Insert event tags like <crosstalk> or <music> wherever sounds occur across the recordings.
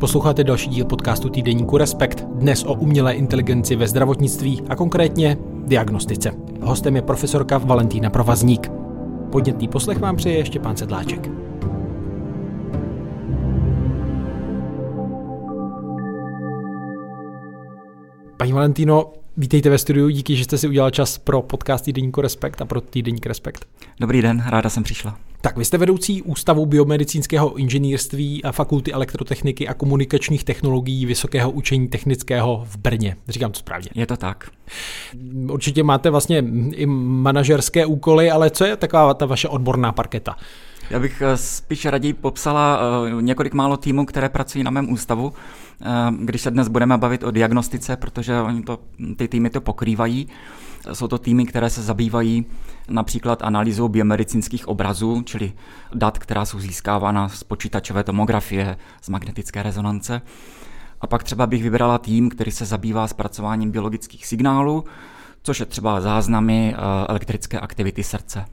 Posloucháte další díl podcastu týdeníku Respekt, dnes o umělé inteligenci ve zdravotnictví a konkrétně diagnostice. Hostem je profesorka Valentína Provazník. Podnětný poslech vám přeje ještě pán Sedláček. Paní Valentino, vítejte ve studiu, díky, že jste si udělal čas pro podcast Týdeníku Respekt a pro Týdeník Respekt. Dobrý den, ráda jsem přišla. Tak, vy jste vedoucí Ústavu biomedicínského inženýrství a Fakulty elektrotechniky a komunikačních technologií Vysokého učení technického v Brně. Říkám to správně. Je to tak. Určitě máte vlastně i manažerské úkoly, ale co je taková ta vaše odborná parketa? Já bych eh, spíš raději popsala eh, několik málo týmů, které pracují na mém ústavu, když se dnes budeme bavit o diagnostice, protože oni to, ty týmy to pokrývají. Jsou to týmy, které se zabývají například analýzou biomedicínských obrazů, čili dat, která jsou získávána z počítačové tomografie, z magnetické rezonance. A pak třeba bych vybrala tým, který se zabývá zpracováním biologických signálů, což je třeba záznamy elektrické aktivity srdce.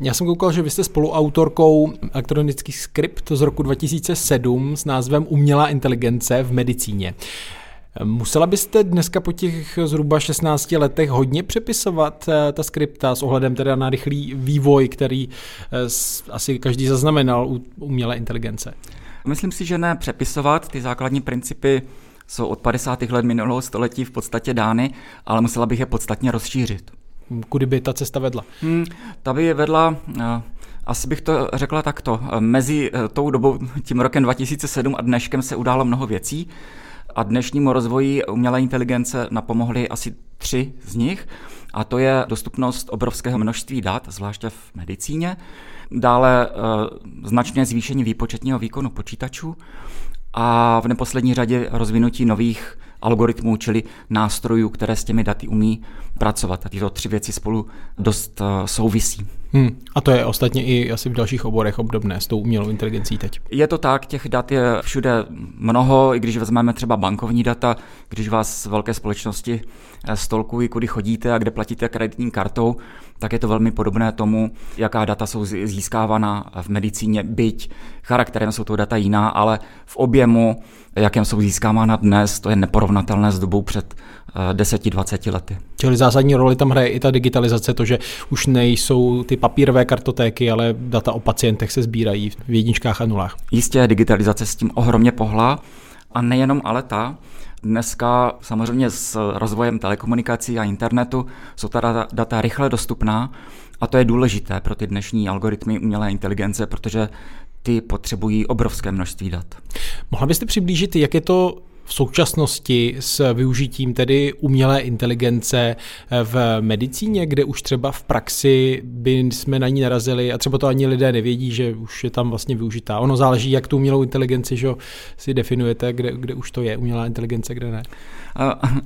Já jsem koukal, že vy jste spoluautorkou elektronických skript z roku 2007 s názvem Umělá inteligence v medicíně. Musela byste dneska po těch zhruba 16 letech hodně přepisovat eh, ta skripta s ohledem teda na rychlý vývoj, který eh, asi každý zaznamenal u umělé inteligence? Myslím si, že ne přepisovat. Ty základní principy jsou od 50. let minulého století v podstatě dány, ale musela bych je podstatně rozšířit. Kudy by ta cesta vedla? Hmm, ta by je vedla, uh, asi bych to řekla takto, mezi uh, tou dobou, tím rokem 2007 a dneškem se událo mnoho věcí a dnešnímu rozvoji umělé inteligence napomohly asi tři z nich, a to je dostupnost obrovského množství dat, zvláště v medicíně, dále značné zvýšení výpočetního výkonu počítačů a v neposlední řadě rozvinutí nových algoritmů, čili nástrojů, které s těmi daty umí pracovat. A tyto tři věci spolu dost uh, souvisí. Hmm. A to je ostatně i asi v dalších oborech obdobné s tou umělou inteligencí teď. Je to tak, těch dat je všude mnoho, i když vezmeme třeba bankovní data, když vás velké společnosti eh, stolkují, kudy chodíte a kde platíte kreditní kartou, tak je to velmi podobné tomu, jaká data jsou získávána v medicíně, byť charakterem jsou to data jiná, ale v objemu, jakém jsou získávána dnes, to je neporovnatelné s dobou před 10-20 eh, lety. Čili zásadní roli tam hraje i ta digitalizace, to, že už nejsou ty papírové kartotéky, ale data o pacientech se sbírají v jedničkách a nulách. Jistě digitalizace s tím ohromně pohla a nejenom ale ta, Dneska samozřejmě s rozvojem telekomunikací a internetu jsou ta data, rychle dostupná a to je důležité pro ty dnešní algoritmy umělé inteligence, protože ty potřebují obrovské množství dat. Mohla byste přiblížit, jak je to v současnosti s využitím tedy umělé inteligence v medicíně, kde už třeba v praxi by jsme na ní narazili a třeba to ani lidé nevědí, že už je tam vlastně využitá. Ono záleží, jak tu umělou inteligenci že si definujete, kde, kde už to je umělá inteligence, kde ne.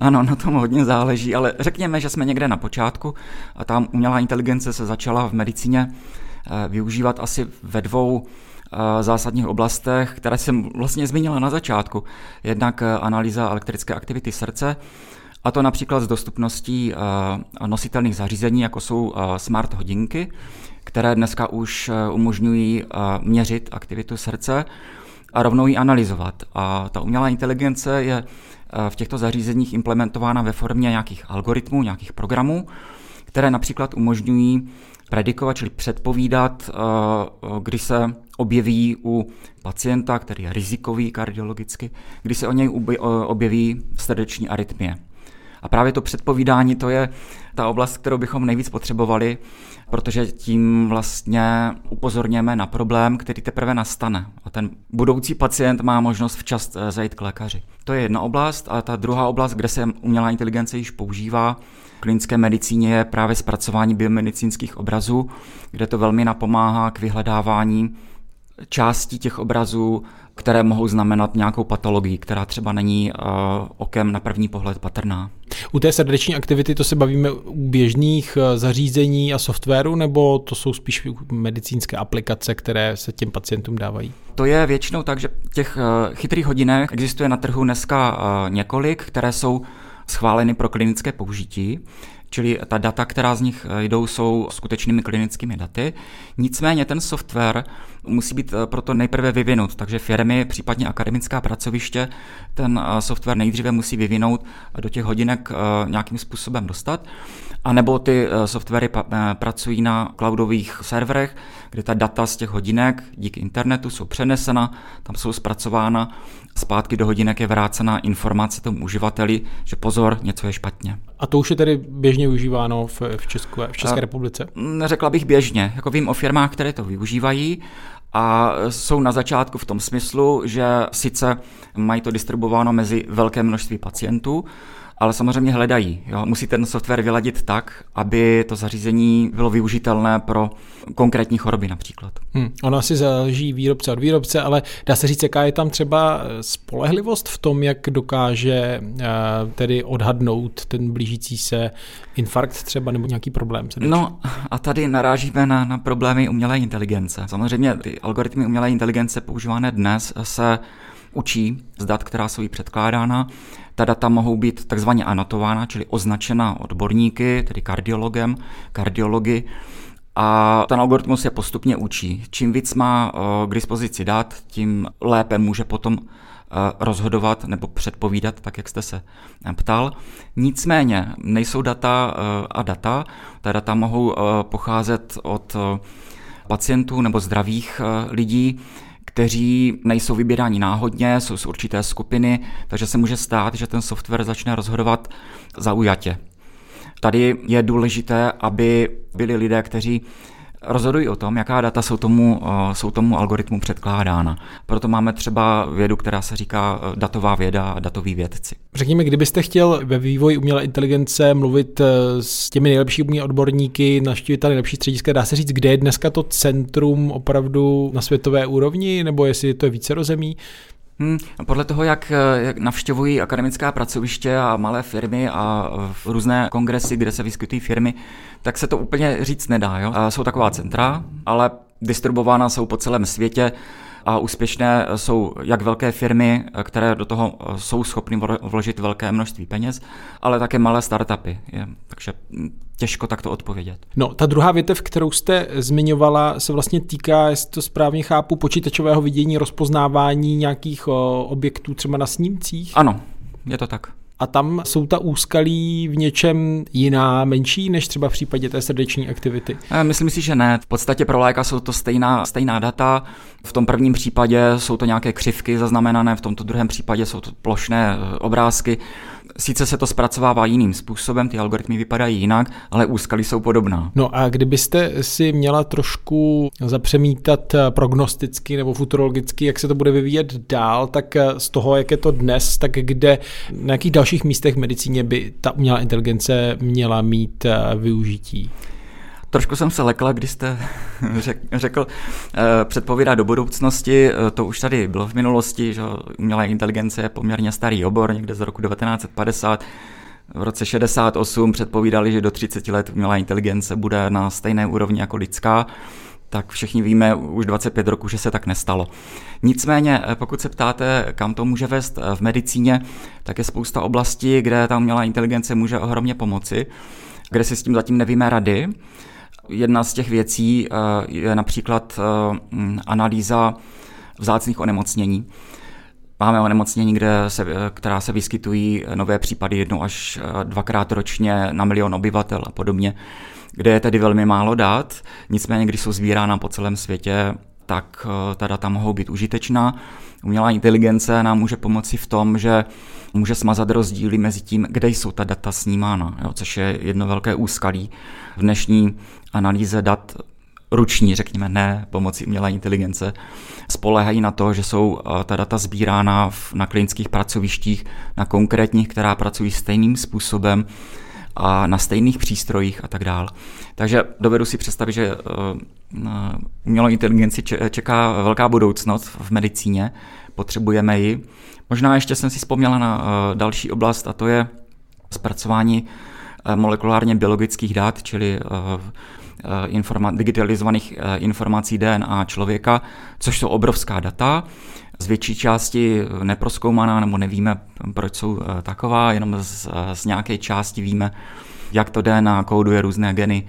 Ano, na tom hodně záleží, ale řekněme, že jsme někde na počátku a tam umělá inteligence se začala v medicíně eh, využívat asi ve dvou zásadních oblastech, které jsem vlastně zmínila na začátku. Jednak eh, analýza elektrické aktivity srdce, a to například s dostupností eh, nositelných zařízení, jako jsou eh, smart hodinky, které dneska už umožňují měřit aktivitu srdce a rovnou ji analyzovat. A ta umělá inteligence je v těchto zařízeních implementována ve formě nějakých algoritmů, nějakých programů, které například umožňují predikovat, čili předpovídat, kdy se objeví u pacienta, který je rizikový kardiologicky, kdy se o něj objeví srdeční arytmie. A právě to předpovídání, to je ta oblast, kterou bychom nejvíc potřebovali, protože tím vlastně upozorněme na problém, který teprve nastane. A ten budoucí pacient má možnost včas eh, zajít k lékaři. To je jedna oblast. A ta druhá oblast, kde se umělá inteligence již používá, klinické medicíně je právě zpracování biomedicínských obrazů, kde to velmi napomáhá k vyhledávání částí těch obrazů, které mohou znamenat nějakou patologii, která třeba není uh, okem na první pohled patrná. U té srdeční aktivity to se bavíme u běžných eh, zařízení a softwaru, nebo to jsou spíš medicínské aplikace, které se těm pacientům dávají? To je většinou tak, že těch uh, chytrých hodinek existuje na trhu dneska několik, které jsou schváleny pro klinické použití. Čili ta data, která z nich jdou, jsou skutečnými klinickými daty. Nicméně ten software musí být proto nejprve vyvinut. Takže firmy, případně akademická pracoviště, ten software nejdříve musí vyvinout a do těch hodinek nějakým způsobem dostat. A nebo ty softwary pracují na cloudových serverech, kde ta data z těch hodinek díky internetu jsou přenesena, tam jsou zpracována, zpátky do hodinek je vrácena informace tomu uživateli, že pozor, něco je špatně. A to už je tedy běžně užíváno v, v, Česku, v České republice? Neřekla bych běžně. Jako vím o firmách, které to využívají a jsou na začátku v tom smyslu, že sice mají to distribuováno mezi velké množství pacientů, ale samozřejmě hledají. Jo. Musí ten software vyladit tak, aby to zařízení bylo využitelné pro konkrétní choroby například. Hmm. Ono asi záleží výrobce od výrobce, ale dá se říct, jaká je tam třeba spolehlivost v tom, jak dokáže uh, tedy odhadnout ten blížící se infarkt třeba nebo nějaký problém. No a tady narážíme na, na problémy umělé inteligence. Samozřejmě ty algoritmy umělé inteligence používané dnes se učí z dat, která jsou jí předkládána. Ta data mohou být takzvaně anotována, čili označena odborníky, tedy kardiologem, kardiology, a ten algoritmus se postupně učí. Čím víc má eh, k dispozici dat, tím lépe může potom eh, rozhodovat nebo předpovídat, tak jak jste se ptal. Nicméně nejsou data eh, a data. Ta data mohou pocházet od pacientů nebo zdravých lidí, kteří nejsou vybíráni náhodně, jsou z určité skupiny, takže se může stát, že ten software začne rozhodovat zaujatě. Tady je důležité, aby byli lidé, kteří rozhodují o tom, jaká data jsou tomu, eh, jsou tomu algoritmu předkládána. Proto máme třeba vědu, která se říká eh, datová věda a datoví vědci. Řekněme, kdybyste chtěl ve vývoji umělé inteligence mluvit eh, s těmi nejlepšími odborníky, naštívit ta nejlepší střediska, dá se říct, kde je dneska to centrum opravdu na světové úrovni, nebo jestli to je více rozemí? Hmm, podle toho, jak, jak navštěvují akademická pracoviště a malé firmy a různé kongresy, kde se vyskytují firmy, tak se to úplně říct nedá. Jo? Jsou taková centra, ale distribuována jsou po celém světě a úspěšné jsou jak velké firmy, které do toho jsou schopny vložit velké množství peněz, ale také malé startupy. Je, takže těžko takto odpovědět. No, ta druhá větev, kterou jste zmiňovala, se vlastně týká, jestli to správně chápu, počítačového vidění, rozpoznávání nějakých o, objektů třeba na snímcích? Ano, je to tak. A tam jsou ta úskalí v něčem jiná, menší, než třeba v případě té srdeční aktivity? Eh, myslím si, že ne. V podstatě pro léka jsou to stejná, stejná data. V tom prvním případě jsou to nějaké křivky zaznamenané, v tomto druhém případě jsou to plošné eh, obrázky. Sice se to zpracovává jiným způsobem, ty algoritmy vypadají jinak, ale úskalí jsou podobná. No a kdybyste si měla trošku zapřemítat eh, prognosticky nebo futurologicky, jak se to bude vyvíjet dál, tak eh, z toho, jak je to dnes, tak kde, na jakých dalších místech v medicíně by ta umělá inteligence měla mít eh, využití? Trošku jsem se lekla, když jste <laughs> řekl eh, předpovídat do budoucnosti, eh, to už tady bylo v minulosti, že umělá inteligence je poměrně starý obor, někde z roku 1950, v roce 68 předpovídali, že do 30 let umělá inteligence bude na stejné úrovni jako lidská, tak všichni víme už 25 roku, že se tak nestalo. Nicméně, eh, pokud se ptáte, kam to může vést v medicíně, tak je spousta oblastí, kde ta umělá inteligence může ohromně pomoci, kde si s tím zatím nevíme rady. Jedna z těch věcí eh, je například eh, analýza vzácných onemocnění. Máme onemocnění, kde se, eh, která se vyskytují nové případy jednou až dvakrát ročně na milion obyvatel a podobně, kde je tedy velmi málo dat, nicméně když jsou sbírána po celém světě, tak ta data mohou být užitečná. Umělá inteligence nám může pomoci v tom, že může smazat rozdíly mezi tím, kde jsou ta data snímána, jo, což je jedno velké úskalí v dnešní analýze dat ruční, řekněme, ne pomocí umělé inteligence, spolehají na to, že jsou eh, ta data sbírána na klinických pracovištích, na konkrétních, která pracují stejným způsobem a na stejných přístrojích a tak dále. Takže dovedu si představit, že eh, umělou inteligenci čeká velká budoucnost v medicíně, potřebujeme ji. Možná ještě jsem si vzpomněla na eh, další oblast a to je zpracování Eh, molekulárně biologických dat, čili eh, eh, informa- digitalizovaných informací DNA člověka, což jsou obrovská data, z větší části neproskoumaná, nebo nevíme, proč jsou taková, jenom z, z nějaké části víme, jak to DNA kóduje různé geny.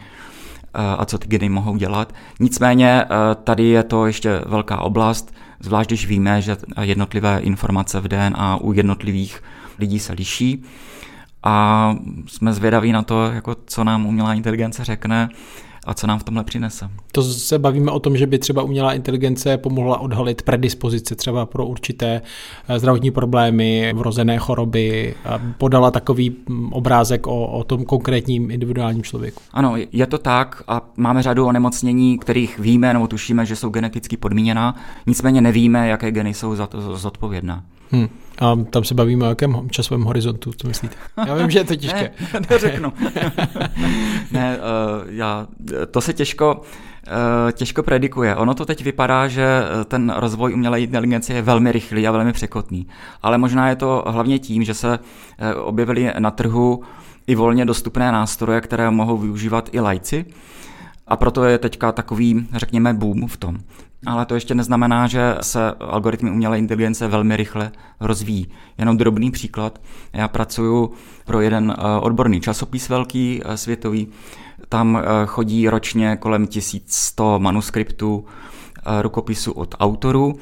a co ty geny mohou dělat. Nicméně tady je to ještě velká oblast, zvlášť když víme, že jednotlivé informace v DNA u jednotlivých lidí se liší a jsme zvědaví na to, jako co nám umělá inteligence řekne a co nám v tomhle přinese. To se bavíme o tom, že by třeba umělá inteligence pomohla odhalit predispozice třeba pro určité eh, zdravotní problémy, vrozené choroby, a podala takový mm, obrázek o, o tom konkrétním individuálním člověku. Ano, je to tak a máme řadu onemocnění, kterých víme nebo tušíme, že jsou geneticky podmíněná, nicméně nevíme, jaké geny jsou za to zodpovědná. Hmm. A tam se bavíme o jakém časovém horizontu, co myslíte? <laughs> Já vím, že je to těžké. ne, <laughs> neřeknu. <laughs> ne, uh, já, to se těžko, uh, těžko predikuje. Ono to teď vypadá, že ten rozvoj umělé inteligence je velmi rychlý a velmi překotný. Ale možná je to hlavně tím, že se objevily na trhu i volně dostupné nástroje, které mohou využívat i lajci. A proto je teďka takový, řekněme, boom v tom. Ale to ještě neznamená, že se algoritmy umělé inteligence velmi rychle rozvíjí. Jenom drobný příklad. Já pracuji pro jeden eh, odborný časopis velký eh, světový. Tam eh, chodí ročně kolem 1100 manuskriptů rukopisů od autorů.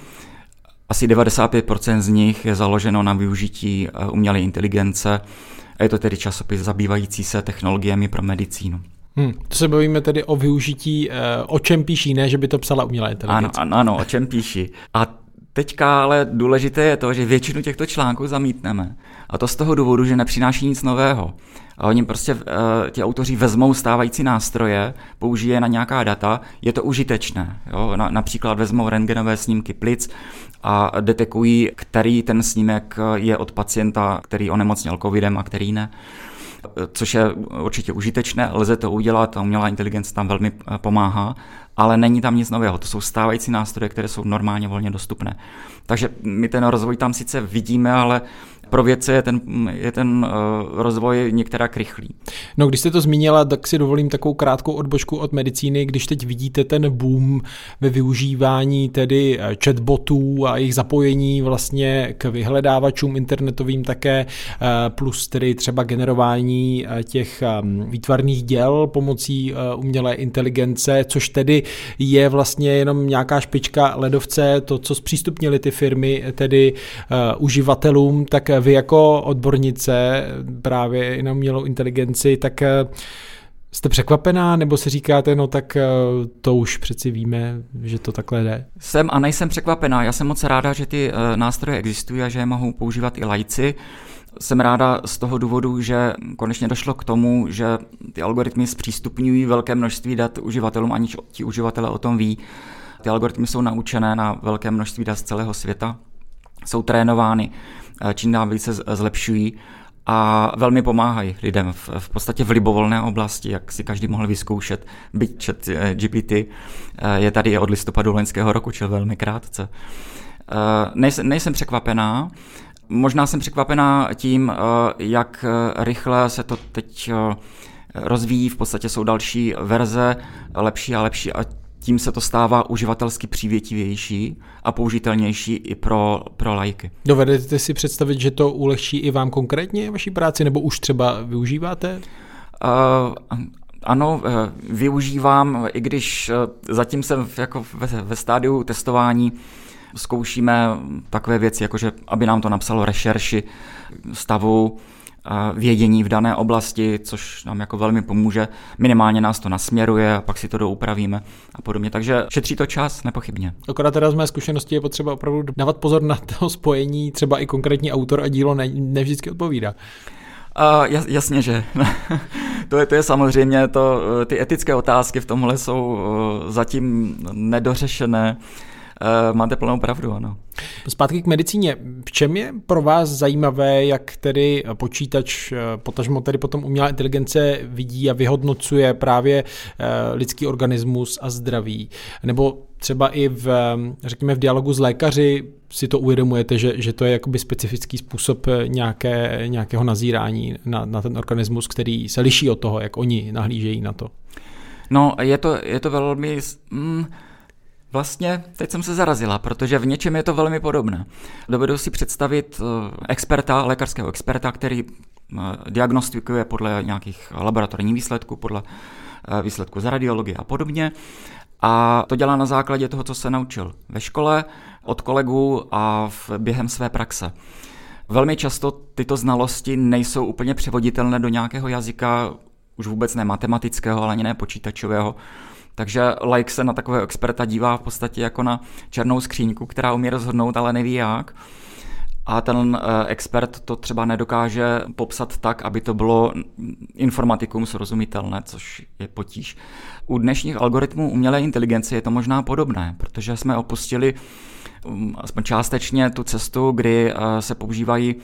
Asi 95% z nich je založeno na využití umělé inteligence. Je to tedy časopis zabývající se technologiemi pro medicínu. Hmm, to se bavíme tedy o využití, uh, o čem píší, ne, že by to psala umělá inteligence. Ano, ano, ano o čem píší. A teďka ale důležité je to, že většinu těchto článků zamítneme. A to z toho důvodu, že nepřináší nic nového. A oni prostě, uh, ti autoři vezmou stávající nástroje, použijí je na nějaká data, je to užitečné. Jo? Na, například vezmou rentgenové snímky plic a detekují, který ten snímek je od pacienta, který onemocněl covidem a který ne což je určitě užitečné, lze to udělat a umělá inteligence tam velmi eh, pomáhá, ale není tam nic nového. To jsou stávající nástroje, které jsou normálně volně dostupné. Takže my ten rozvoj tam sice vidíme, ale pro vědce je ten, je ten uh, rozvoj některá rychlý. No, když jste to zmínila, tak si dovolím takovou krátkou odbočku od medicíny, když teď vidíte ten boom ve využívání tedy eh, chatbotů a jejich zapojení vlastně k vyhledávačům internetovým také, eh, plus tedy třeba generování těch výtvarných děl pomocí umělé inteligence, což tedy je vlastně jenom nějaká špička ledovce, to, co zpřístupnili ty firmy, tedy uživatelům, tak vy jako odbornice právě i na umělou inteligenci, tak eh, Jste překvapená, nebo si říkáte, no tak eh, to už přeci víme, že to takhle jde? Jsem a nejsem překvapená. Já jsem moc ráda, že ty eh, nástroje existují a že je mohou používat i lajci. Jsem ráda z toho důvodu, že konečně došlo k tomu, že ty algoritmy zpřístupňují velké množství dat uživatelům, aniž ti uživatelé o tom ví. Ty algoritmy jsou naučené na velké množství dat z celého světa, jsou trénovány čím dál více zlepšují a velmi pomáhají lidem v, v podstatě v libovolné oblasti, jak si každý mohl vyzkoušet. Byť chat eh, GPT eh, je tady od listopadu loňského roku, čili velmi krátce. Nejsem, nejsem překvapená, možná jsem překvapená tím, jak rychle se to teď rozvíjí, v podstatě jsou další verze, lepší a lepší a tím se to stává uživatelsky přívětivější a použitelnější i pro, pro lajky. Dovedete si představit, že to ulehčí i vám konkrétně vaší práci, nebo už třeba využíváte? Uh, ano, eh, využívám, i když eh, zatím jsem jako ve, ve stádiu testování, zkoušíme takové věci, jako že aby nám to napsalo rešerši stavu, vědění v dané oblasti, což nám jako velmi pomůže. Minimálně nás to nasměruje a pak si to doupravíme a podobně. Takže šetří to čas, nepochybně. Akorát teda z mé zkušenosti je potřeba opravdu dávat pozor na to spojení, třeba i konkrétní autor a dílo ne, ne vždycky odpovídá. Uh, jasně, že. <laughs> to, je, to je samozřejmě, to, ty etické otázky v tomhle jsou uh, zatím nedořešené. Uh, máte plnou pravdu, ano. Zpátky k medicíně. V čem je pro vás zajímavé, jak tedy počítač, eh, potažmo tedy potom umělá inteligence vidí a vyhodnocuje právě eh, lidský organismus a zdraví? Nebo třeba i v, řekněme, v dialogu s lékaři si to uvědomujete, že, že to je jakoby specifický způsob nějaké, nějakého nazírání na, na ten organismus, který se liší od toho, jak oni nahlížejí na to? No, je to, je to velmi... Mm, Vlastně teď jsem se zarazila, protože v něčem je to velmi podobné. Dovedu si představit eh, experta, lékařského experta, který eh, diagnostikuje podle nějakých laboratorních výsledků, podle výsledku z radiologie a podobně. A to dělá na základě toho, co se naučil ve škole, od kolegů a v, během své praxe. Velmi často tyto znalosti nejsou úplně převoditelné do nějakého jazyka, už vůbec ne matematického, ale ani ne počítačového. Takže like se na takového experta dívá v podstatě jako na černou skříňku, která umí rozhodnout, ale neví jak. A ten eh, expert to třeba nedokáže popsat tak, aby to bylo informatikum srozumitelné, což je potíž. U dnešních algoritmů umělé inteligence je to možná podobné, protože jsme opustili mm, aspoň částečně tu cestu, kdy eh, se používají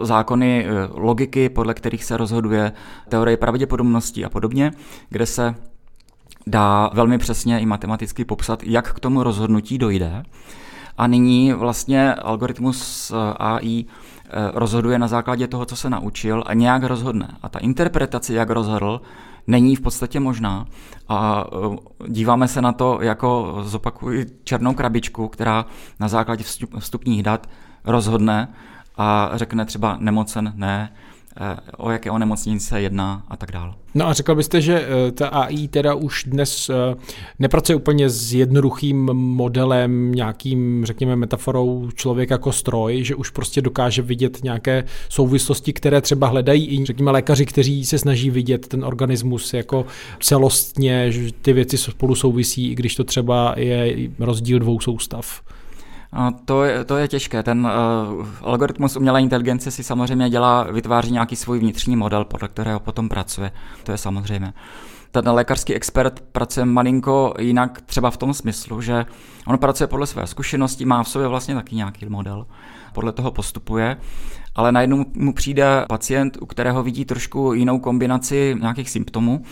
zákony eh, logiky, podle kterých se rozhoduje teorie pravděpodobností a podobně, kde se dá velmi přesně i matematicky popsat, jak k tomu rozhodnutí dojde. A nyní vlastně algoritmus eh, AI eh, rozhoduje na základě toho, co se naučil a nějak rozhodne. A ta interpretace, jak rozhodl, není v podstatě možná. A eh, díváme se na to jako, zopakuji, černou krabičku, která na základě vstupních dat rozhodne a řekne třeba nemocen ne, o jaké onemocnění se jedná a tak dále. No a řekl byste, že eh, ta AI teda už dnes eh, nepracuje úplně s jednoduchým modelem, nějakým, řekněme, metaforou člověk jako stroj, že už prostě dokáže vidět nějaké souvislosti, které třeba hledají i, řekněme, lékaři, kteří se snaží vidět ten organismus jako celostně, že ty věci spolu souvisí, i když to třeba je rozdíl dvou soustav. To, je, to je těžké. Ten uh, algoritmus umělé inteligence si samozřejmě dělá, vytváří nějaký svůj vnitřní model, podle kterého potom pracuje. To je samozřejmě. Ten lékařský expert pracuje malinko jinak třeba v tom smyslu, že on pracuje podle své zkušenosti, má v sobě vlastně taky nějaký model, podle toho postupuje ale najednou mu přijde pacient, u kterého vidí trošku jinou kombinaci nějakých symptomů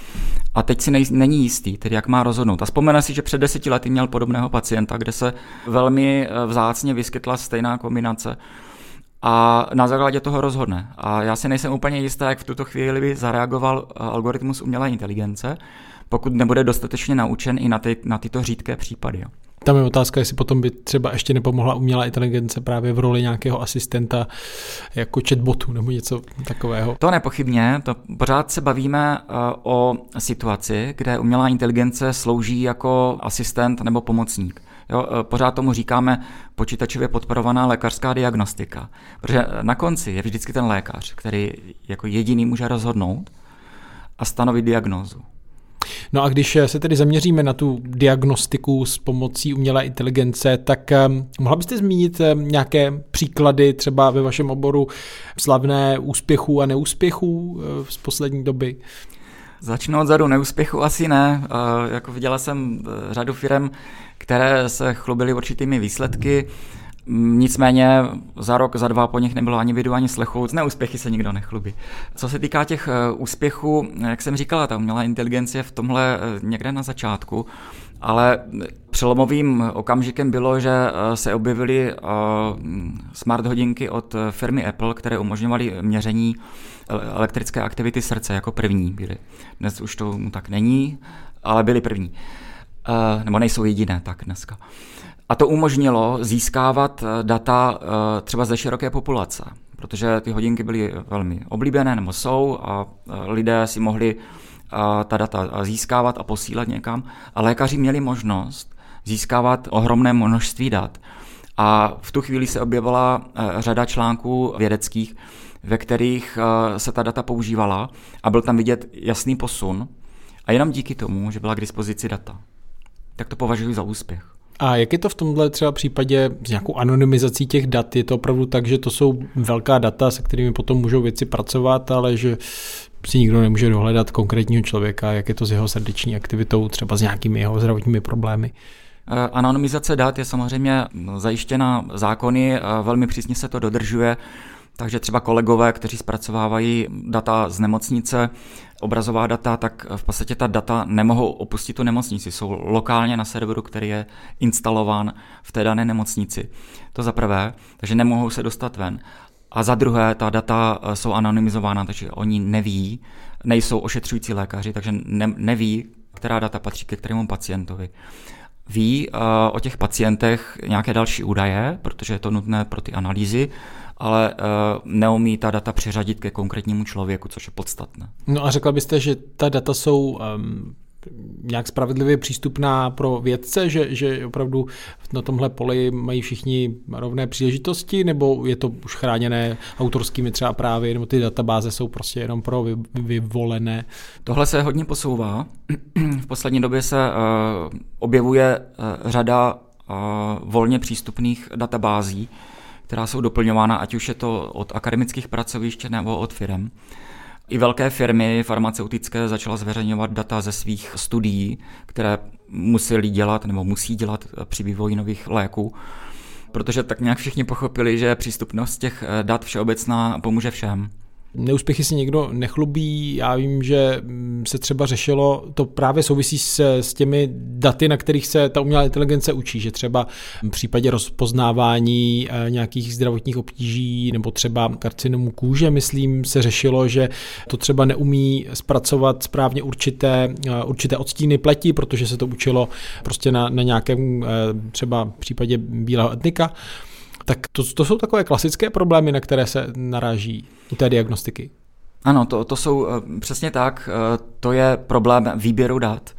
a teď si není jistý, tedy jak má rozhodnout. A vzpomene si, že před deseti lety měl podobného pacienta, kde se velmi eh, vzácně vyskytla stejná kombinace a na základě toho rozhodne. A já si nejsem úplně jistý, jak v tuto chvíli by zareagoval eh, algoritmus umělé inteligence, pokud nebude dostatečně naučen i na, ty, na tyto řídké případy. Tam je otázka, jestli potom by třeba ještě nepomohla umělá inteligence právě v roli nějakého asistenta jako chatbotu nebo něco takového. To nepochybně, to pořád se bavíme eh, o situaci, kde umělá inteligence slouží jako asistent nebo pomocník. Jo, eh, pořád tomu říkáme počítačově podporovaná lékařská diagnostika. Protože na konci je vždycky ten lékař, který jako jediný může rozhodnout a stanovit diagnózu. No a když se tedy zaměříme na tu diagnostiku s pomocí umělé inteligence, tak um, mohla byste zmínit um, nějaké příklady třeba ve vašem oboru slavné úspěchů a neúspěchů z poslední doby? Začnu odzadu neúspěchu asi ne. Jako viděla jsem řadu firm, které se chlubily určitými výsledky. Nicméně za rok, za dva po nich nebylo ani vidu, ani slechu. Z neúspěchy se nikdo nechlubí. Co se týká těch eh, úspěchů, jak jsem říkala, ta umělá inteligence je v tomhle eh, někde na začátku, ale přelomovým okamžikem bylo, že eh, se objevily smart hodinky od firmy Apple, které umožňovaly měření elektrické aktivity srdce jako první byly. Dnes už to tak není, ale byly první. Nebo nejsou jediné tak dneska. A to umožnilo získávat eh, data eh, třeba ze široké populace, protože ty hodinky byly velmi oblíbené nebo jsou a eh, lidé si mohli ta data získávat a posílat někam. A lékaři měli možnost získávat ohromné množství dat. A v tu chvíli se objevila řada článků vědeckých, ve kterých se ta data používala a byl tam vidět jasný posun. A jenom díky tomu, že byla k dispozici data. Tak to považuji za úspěch. A jak je to v tomhle třeba případě s nějakou anonymizací těch dat? Je to opravdu tak, že to jsou velká data, se kterými potom můžou věci pracovat, ale že si nikdo nemůže dohledat konkrétního člověka, jak je to s jeho srdeční aktivitou, třeba s nějakými jeho zdravotními problémy? Eh, anonymizace dat je samozřejmě zajištěna zákony, velmi přísně se to dodržuje. Takže třeba kolegové, kteří zpracovávají data z nemocnice, obrazová data, tak v podstatě ta data nemohou opustit tu nemocnici. Jsou lokálně na serveru, který je instalován v té dané nemocnici. To za prvé, takže nemohou se dostat ven. A za druhé, ta data eh, jsou anonymizována, takže oni neví, nejsou ošetřující lékaři, takže ne, neví, která data patří ke kterému pacientovi. Ví uh, o těch pacientech nějaké další údaje, protože je to nutné pro ty analýzy, ale uh, neumí ta data přiřadit ke konkrétnímu člověku, což je podstatné. No a řekla byste, že ta data jsou um, nějak spravedlivě přístupná pro vědce, že, že opravdu na tomhle poli mají všichni rovné příležitosti, nebo je to už chráněné autorskými třeba právě, nebo ty databáze jsou prostě jenom pro vy, vyvolené? Tohle se hodně posouvá. V poslední době se uh, objevuje uh, řada uh, volně přístupných databází, která jsou doplňována, ať už je to od akademických pracovišť nebo od firm. I velké firmy farmaceutické začaly zveřejňovat data ze svých studií, které museli dělat nebo musí dělat při vývoji nových léků, protože tak nějak všichni pochopili, že přístupnost těch dat všeobecná pomůže všem. Neúspěchy si někdo nechlubí. Já vím, že mm, se třeba řešilo, to právě souvisí s, s těmi daty, na kterých se ta umělá inteligence učí, že třeba v případě rozpoznávání eh, nějakých zdravotních obtíží nebo třeba karcinomu kůže, myslím, se řešilo, že to třeba neumí zpracovat správně určité, eh, určité odstíny pleti, protože se to učilo prostě na, na nějakém eh, třeba případě bílého etnika. Tak to, to jsou takové klasické problémy, na které se naráží u té diagnostiky. Ano, to, to jsou eh, přesně tak. Eh, to je problém výběru dat.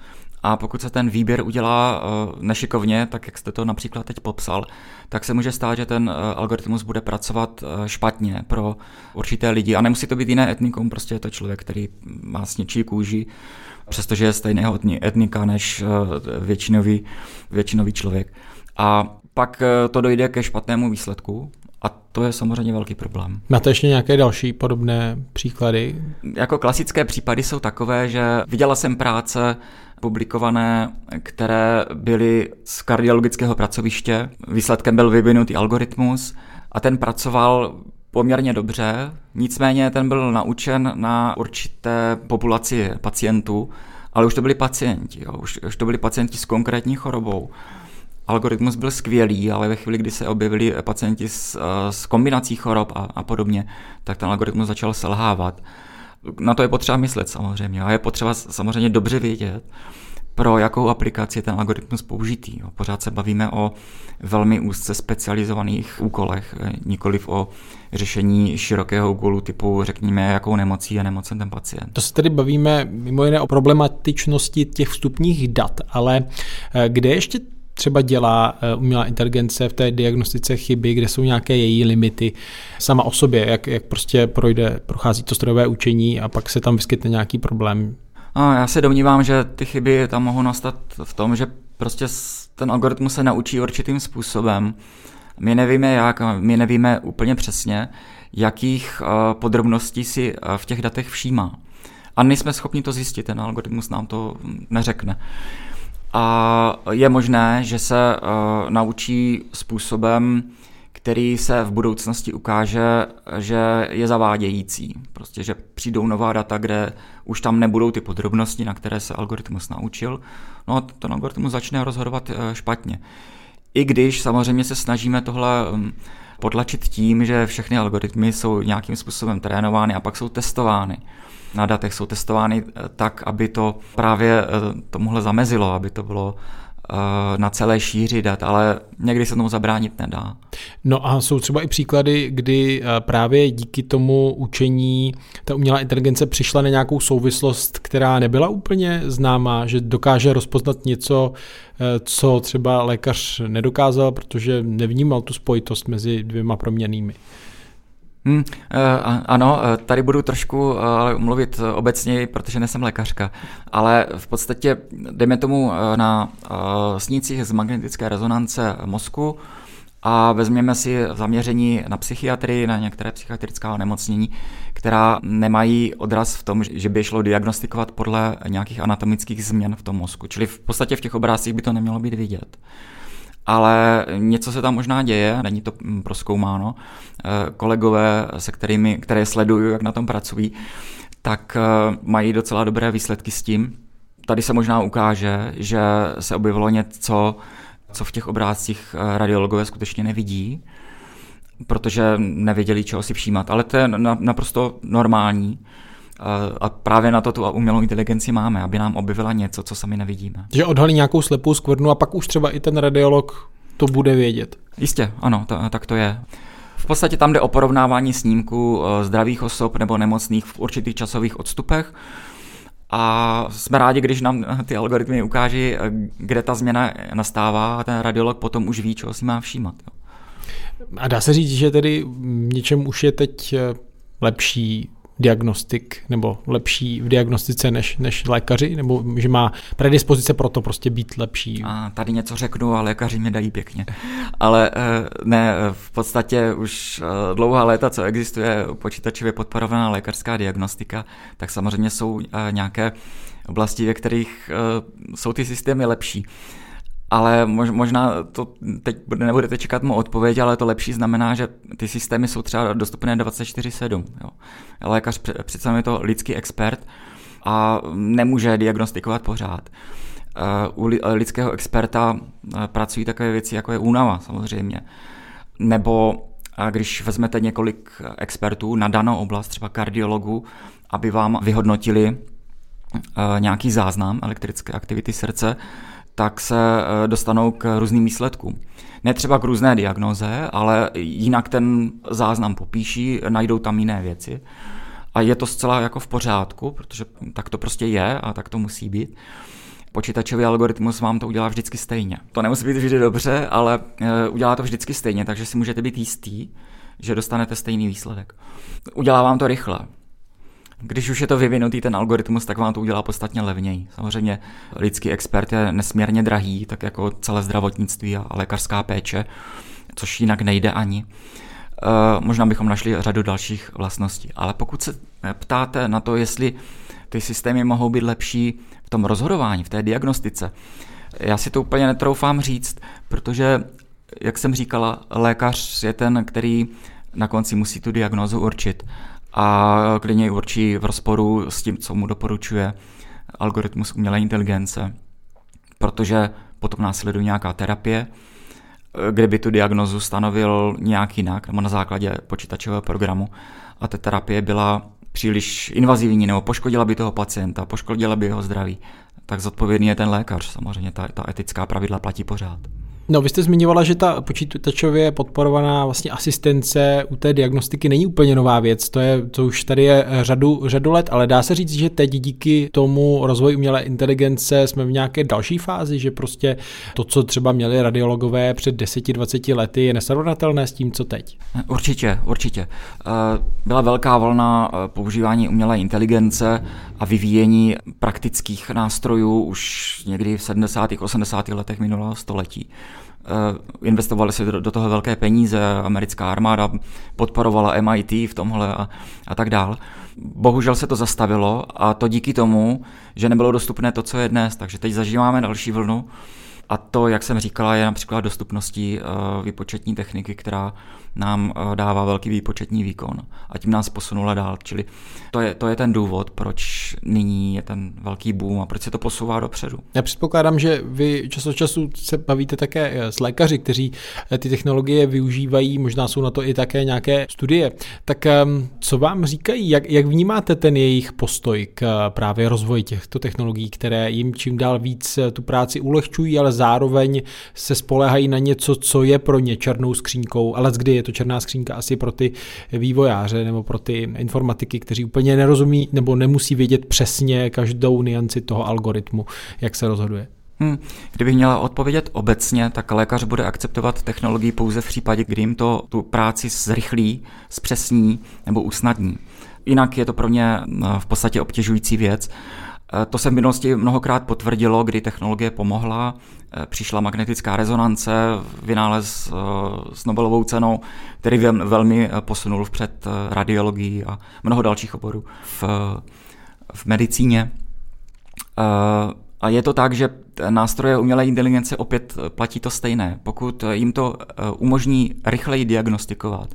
A pokud se ten výběr udělá eh, nešikovně, tak jak jste to například teď popsal, tak se může stát, že ten algoritmus bude pracovat špatně pro určité lidi. A nemusí to být jiné etnikum, prostě je to člověk, který má sněčí kůži, přestože je stejného etnika než většinový, většinový člověk. A pak eh, to dojde ke špatnému výsledku a to je samozřejmě velký problém. Máte ještě nějaké další podobné příklady? Jako klasické případy jsou takové, že viděla jsem práce publikované, které byly z kardiologického pracoviště. Výsledkem byl vyvinutý algoritmus a ten pracoval poměrně dobře, nicméně ten byl naučen na určité populaci pacientů, ale už to byli pacienti, jo. Už, už to byli pacienti s konkrétní chorobou algoritmus byl skvělý, ale ve chvíli, kdy se objevili pacienti s, eh, s kombinací chorob a, a podobně, tak ten algoritmus začal selhávat. Na to je potřeba myslet samozřejmě a je potřeba samozřejmě dobře vědět, pro jakou aplikaci je ten algoritmus použitý. Pořád se bavíme o velmi úzce specializovaných úkolech, eh, nikoliv o řešení širokého úkolu typu, řekněme, jakou nemocí je nemocen ten pacient. To se tedy bavíme mimo jiné o problematičnosti těch vstupních dat, ale eh, kde ještě třeba dělá eh, umělá inteligence v té diagnostice chyby, kde jsou nějaké její limity sama o sobě, jak, jak prostě projde, prochází to strojové učení a pak se tam vyskytne nějaký problém. A já se domnívám, že ty chyby tam mohou nastat v tom, že prostě ten algoritmus se naučí určitým způsobem. My nevíme jak, my nevíme úplně přesně, jakých eh, podrobností si eh, v těch datech všímá. A nejsme schopni to zjistit, ten algoritmus nám to neřekne. A je možné, že se uh, naučí způsobem, který se v budoucnosti ukáže, že je zavádějící. Prostě, že přijdou nová data, kde už tam nebudou ty podrobnosti, na které se algoritmus naučil. No a ten algoritmus začne rozhodovat uh, špatně. I když samozřejmě se snažíme tohle um, potlačit tím, že všechny algoritmy jsou nějakým způsobem trénovány a pak jsou testovány na datech jsou testovány eh, tak, aby to právě eh, tomuhle zamezilo, aby to bylo eh, na celé šíři dat, ale někdy se tomu zabránit nedá. No a jsou třeba i příklady, kdy právě díky tomu učení ta umělá inteligence přišla na nějakou souvislost, která nebyla úplně známá, že dokáže rozpoznat něco, co třeba lékař nedokázal, protože nevnímal tu spojitost mezi dvěma proměnými. Hmm, ano, eh, tady budu trošku uh, mluvit obecně, protože nejsem lékařka, ale v podstatě, dejme tomu na snících z magnetické rezonance mozku a vezměme si zaměření na psychiatrii, na některé psychiatrická onemocnění, která nemají odraz v tom, že by šlo diagnostikovat podle nějakých anatomických změn v tom mozku. Čili v podstatě v těch obrázcích by to nemělo být vidět ale něco se tam možná děje, není to mm, proskoumáno. Eh, kolegové, se kterými, které sleduju, jak na tom pracují, tak eh, mají docela dobré výsledky s tím. Tady se možná ukáže, že se objevilo něco, co v těch obrázcích eh, radiologové skutečně nevidí, protože nevěděli, čeho si všímat. Ale to je naprosto normální. A právě na to tu umělou inteligenci máme, aby nám objevila něco, co sami nevidíme. Že odhalí nějakou slepou skvrnu a pak už třeba i ten radiolog to bude vědět. Jistě, ano, to, tak to je. V podstatě tam jde o porovnávání snímků eh, zdravých osob nebo nemocných v určitých časových odstupech a jsme rádi, když nám <laughs> ty algoritmy ukáží, kde ta změna nastává a ten radiolog potom už ví, čeho si má všímat. Jo. A dá se říct, že tedy něčem už je teď lepší diagnostik nebo lepší v diagnostice než, než lékaři, nebo že má predispozice pro to prostě být lepší? A tady něco řeknu a lékaři mi dají pěkně. Ale eh, ne, v podstatě už eh, dlouhá léta, co existuje počítačově podporovaná lékařská diagnostika, tak samozřejmě jsou eh, nějaké oblasti, ve kterých jsou ty systémy lepší ale možná to teď nebudete čekat mu odpověď, ale to lepší znamená, že ty systémy jsou třeba dostupné 24-7. Jo. Lékař přece je to lidský expert a nemůže diagnostikovat pořád. Eh, u lidského experta eh, pracují takové věci, jako je únava samozřejmě. Nebo když vezmete několik expertů na danou oblast, třeba kardiologů, aby vám vyhodnotili eh, nějaký záznam elektrické aktivity srdce, tak se eh, dostanou k různým výsledkům. Ne třeba k různé diagnoze, ale jinak ten záznam popíší, najdou tam jiné věci. A je to zcela jako v pořádku, protože tak to prostě je a tak to musí být. Počítačový algoritmus vám to udělá vždycky stejně. To nemusí být vždy dobře, ale eh, udělá to vždycky stejně, takže si můžete být jistý, že dostanete stejný výsledek. Udělá vám to rychle. Když už je to vyvinutý ten algoritmus, tak vám to udělá podstatně levněji. Samozřejmě lidský expert je nesmírně drahý, tak jako celé zdravotnictví a lékařská péče, což jinak nejde ani. E, možná bychom našli řadu dalších vlastností. Ale pokud se ptáte na to, jestli ty systémy mohou být lepší v tom rozhodování, v té diagnostice, já si to úplně netroufám říct, protože, jak jsem říkala, lékař je ten, který na konci musí tu diagnózu určit a klidně určí v rozporu s tím, co mu doporučuje algoritmus umělé inteligence, protože potom následuje nějaká terapie, kde by tu diagnozu stanovil nějak jinak, nebo na základě počítačového programu a ta terapie byla příliš invazivní nebo poškodila by toho pacienta, poškodila by jeho zdraví, tak zodpovědný je ten lékař. Samozřejmě ta, ta etická pravidla platí pořád. No, vy jste zmiňovala, že ta počítačově podporovaná vlastně asistence u té diagnostiky není úplně nová věc, to, je, to už tady je řadu, řadu let, ale dá se říct, že teď díky tomu rozvoji umělé inteligence jsme v nějaké další fázi, že prostě to, co třeba měli radiologové před 10-20 lety, je nesrovnatelné s tím, co teď. Určitě, určitě. Eh, byla velká vlna eh, používání umělé inteligence a vyvíjení praktických nástrojů už někdy v 70. 80. letech minulého století. Eh, investovali se do, toho velké peníze, americká armáda podporovala MIT v tomhle a, a tak dál. Bohužel se to zastavilo a to díky tomu, že nebylo dostupné to, co je dnes, takže teď zažíváme další vlnu a to, jak jsem říkala, je například dostupností uh, výpočetní techniky, která nám uh, dává velký výpočetní výkon a tím nás posunula dál. Čili to je, to je ten důvod, proč nyní je ten velký boom a proč se to posouvá dopředu. Já předpokládám, že vy čas od času se bavíte také eh, s lékaři, kteří ty technologie využívají, možná jsou na to i také nějaké studie. Tak um, co vám říkají, jak, jak vnímáte ten jejich postoj k právě rozvoji těchto technologií, které jim čím dál víc tu práci ulehčují, ale zároveň se spolehají na něco, co je pro ně černou skřínkou, ale kdy je to černá skřínka asi pro ty vývojáře nebo pro ty informatiky, kteří úplně nerozumí nebo nemusí vědět přesně každou nianci toho algoritmu, jak se rozhoduje. Hmm. Kdybych měla odpovědět obecně, tak lékař bude akceptovat technologii pouze v případě, kdy jim to tu práci zrychlí, zpřesní nebo usnadní. Jinak je to pro ně v podstatě obtěžující věc Eh, to se v minulosti mnohokrát potvrdilo, kdy technologie pomohla. Eh, přišla magnetická rezonance, vynález eh, s Nobelovou cenou, který velmi posunul vpřed radiologii a mnoho dalších oborů v, v medicíně. A je to tak, že nástroje umělé inteligence opět platí to stejné. Pokud jim to umožní rychleji diagnostikovat,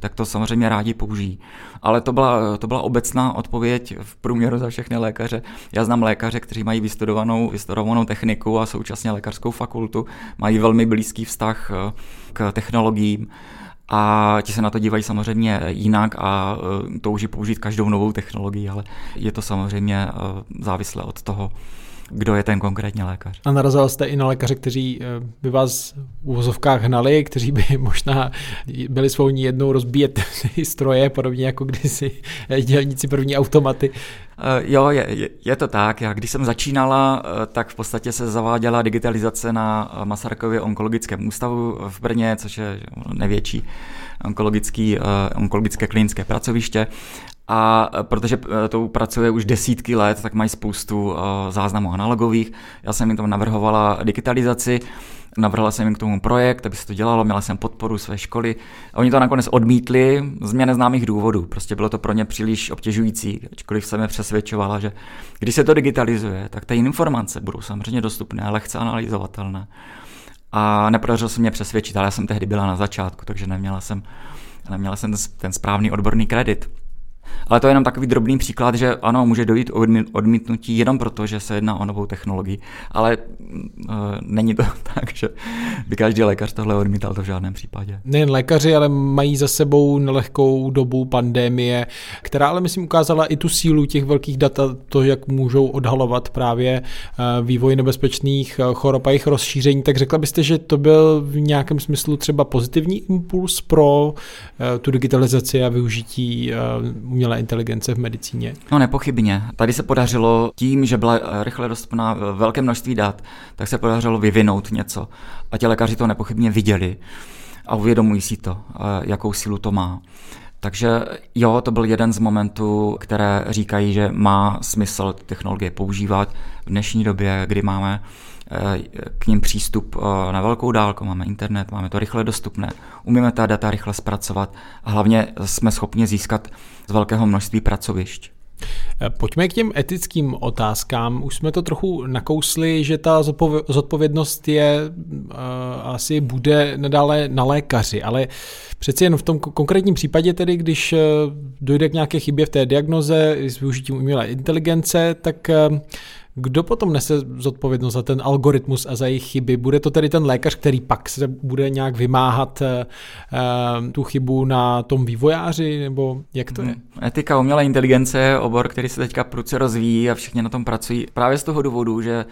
tak to samozřejmě rádi použijí. Ale to byla, to byla obecná odpověď v průměru za všechny lékaře. Já znám lékaře, kteří mají vystudovanou, vystudovanou techniku a současně lékařskou fakultu, mají velmi blízký vztah eh, k technologiím a ti se na to dívají samozřejmě jinak a eh, touží použít každou novou technologii, ale je to samozřejmě eh, závislé od toho, kdo je ten konkrétní lékař. A narazil jste i na lékaře, kteří eh, by vás v uvozovkách hnali, kteří by <laughs> možná byli svou jednou rozbíjet <laughs> stroje, podobně jako kdysi dělníci první automaty. Eh, jo, je, je to tak. Já když jsem začínala, eh, tak v podstatě se zaváděla digitalizace na Masarykově onkologickém ústavu v Brně, což je největší onkologický, onkologické klinické pracoviště. A protože to pracuje už desítky let, tak mají spoustu záznamů analogových. Já jsem jim tam navrhovala digitalizaci, navrhla jsem jim k tomu projekt, aby se to dělalo, měla jsem podporu své školy. A oni to nakonec odmítli z mě neznámých důvodů. Prostě bylo to pro ně příliš obtěžující, ačkoliv jsem je přesvědčovala, že když se to digitalizuje, tak ty informace budou samozřejmě dostupné, lehce analyzovatelné. A nepodařilo se mě přesvědčit, ale já jsem tehdy byla na začátku, takže neměla jsem, neměla jsem ten správný odborný kredit. Ale to je jenom takový drobný příklad, že ano, může dojít odmítnutí jenom proto, že se jedná o novou technologii, ale uh, není to <laughs> tak, že by každý lékař tohle odmítal to v žádném případě. Nejen lékaři, ale mají za sebou nelehkou dobu pandémie, která ale myslím ukázala i tu sílu těch velkých dat to, jak můžou odhalovat právě eh, vývoj nebezpečných eh, chorob a jejich rozšíření. Tak řekla byste, že to byl v nějakém smyslu třeba pozitivní impuls pro tu digitalizaci a využití umělé inteligence v medicíně? No nepochybně. Tady se podařilo tím, že byla eh, rychle dostupná eh, velké množství dat, tak se podařilo vyvinout něco. A ti lékaři to nepochybně viděli a uvědomují si to, eh, jakou sílu to má. Takže jo, to byl jeden z momentů, které říkají, že má smysl technologie používat v dnešní době, kdy máme k ním přístup na velkou dálku, máme internet, máme to rychle dostupné, umíme ta data rychle zpracovat a hlavně jsme schopni získat z velkého množství pracovišť. Pojďme k těm etickým otázkám. Už jsme to trochu nakousli, že ta zodpovědnost je uh, asi bude nadále na lékaři, ale přeci jen v tom konkrétním případě tedy, když dojde k nějaké chybě v té diagnoze s využitím umělé inteligence, tak kdo potom nese zodpovědnost za ten algoritmus a za jejich chyby? Bude to tedy ten lékař, který pak se bude nějak vymáhat uh, tu chybu na tom vývojáři, nebo jak to je? Hmm. Etika umělé inteligence je obor, který se teďka pruce rozvíjí a všichni na tom pracují právě z toho důvodu, že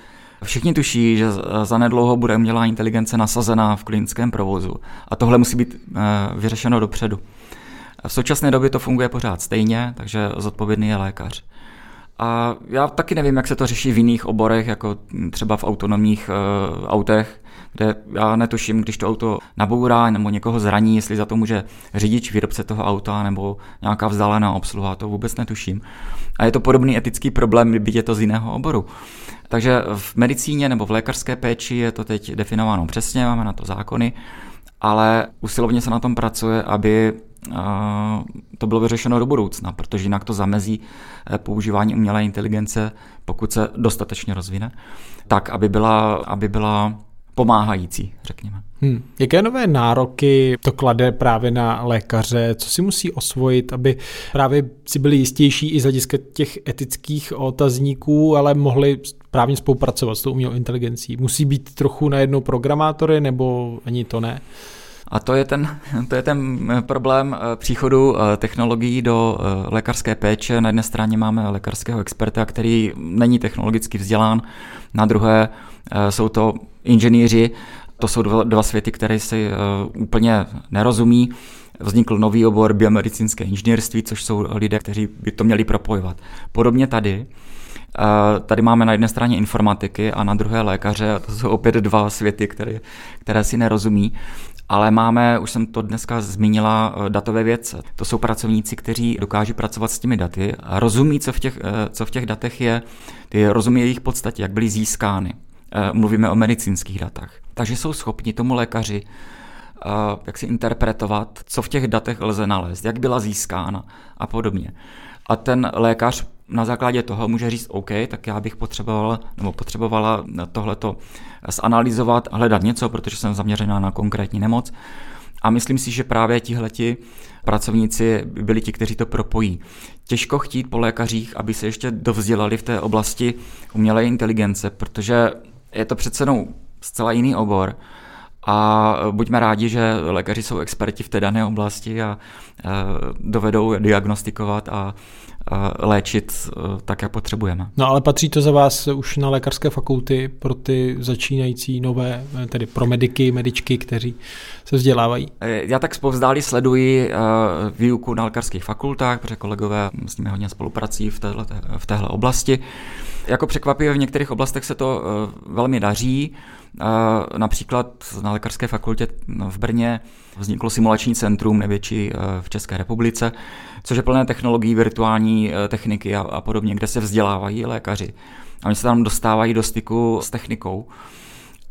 Všichni tuší, že za nedlouho bude umělá inteligence nasazená v klinickém provozu a tohle musí být uh, vyřešeno dopředu. V současné době to funguje pořád stejně, takže zodpovědný je lékař. A já taky nevím, jak se to řeší v jiných oborech, jako třeba v autonomních uh, autech, kde já netuším, když to auto nabourá nebo někoho zraní, jestli za to může řidič, výrobce toho auta nebo nějaká vzdálená obsluha, to vůbec netuším. A je to podobný etický problém, byť je to z jiného oboru. Takže v medicíně nebo v lékařské péči je to teď definováno přesně, máme na to zákony, ale usilovně se na tom pracuje, aby to bylo vyřešeno do budoucna, protože jinak to zamezí eh, používání umělé inteligence, pokud se dostatečně rozvine, tak, aby byla, aby byla pomáhající, řekněme. Hmm. Jaké nové nároky to klade právě na lékaře? Co si musí osvojit, aby právě si byli jistější i z hlediska těch etických otazníků, ale mohli právě spolupracovat s tou umělou inteligencí? Musí být trochu najednou programátory, nebo ani to ne? A to je ten, <laughs> to je ten eh, problém eh, příchodu eh, technologií do lékařské péče. Na jedné straně máme lékařského experta, který není technologicky vzdělán, na druhé jsou to inženýři, to jsou dva, dva světy, které si úplně nerozumí. Vznikl nový obor biomedicínské inženýrství, což jsou lidé, kteří by to měli propojovat. Podobně tady, Tady máme na jedné straně informatiky a na druhé lékaře, a to jsou opět dva světy, které, které si nerozumí ale máme, už jsem to dneska zmínila, eh, datové vědce. To jsou pracovníci, kteří dokáží pracovat s těmi daty a rozumí, co v těch, eh, co v těch datech je, ty rozumí jejich podstatě, jak byly získány. Eh, mluvíme o medicínských datech. Takže jsou schopni tomu lékaři jak si interpretovat, co v těch datech lze nalézt, jak byla získána a podobně. A ten lékař na základě toho může říct, OK, tak já bych potřeboval nebo potřebovala tohleto zanalýzovat a hledat něco, protože jsem zaměřená na konkrétní nemoc. A myslím si, že právě tihleti pracovníci byli ti, kteří to propojí. Těžko chtít po lékařích, aby se ještě dovzdělali v té oblasti umělé inteligence, protože je to přece zcela jiný obor a buďme rádi, že lékaři jsou experti v té dané oblasti a dovedou diagnostikovat a léčit tak, jak potřebujeme. No ale patří to za vás už na lékařské fakulty pro ty začínající nové, tedy pro mediky, medičky, kteří se vzdělávají? Já tak zpovzdálí sleduji výuku na lékařských fakultách, protože kolegové s nimi hodně spolupracují v téhle, v téhle oblasti. Jako překvapivě v některých oblastech se to velmi daří. Například na lékařské fakultě v Brně vzniklo simulační centrum, největší eh, v České republice, což je plné technologií, virtuální eh, techniky a, a podobně, kde se vzdělávají lékaři. A oni se tam dostávají do styku s technikou.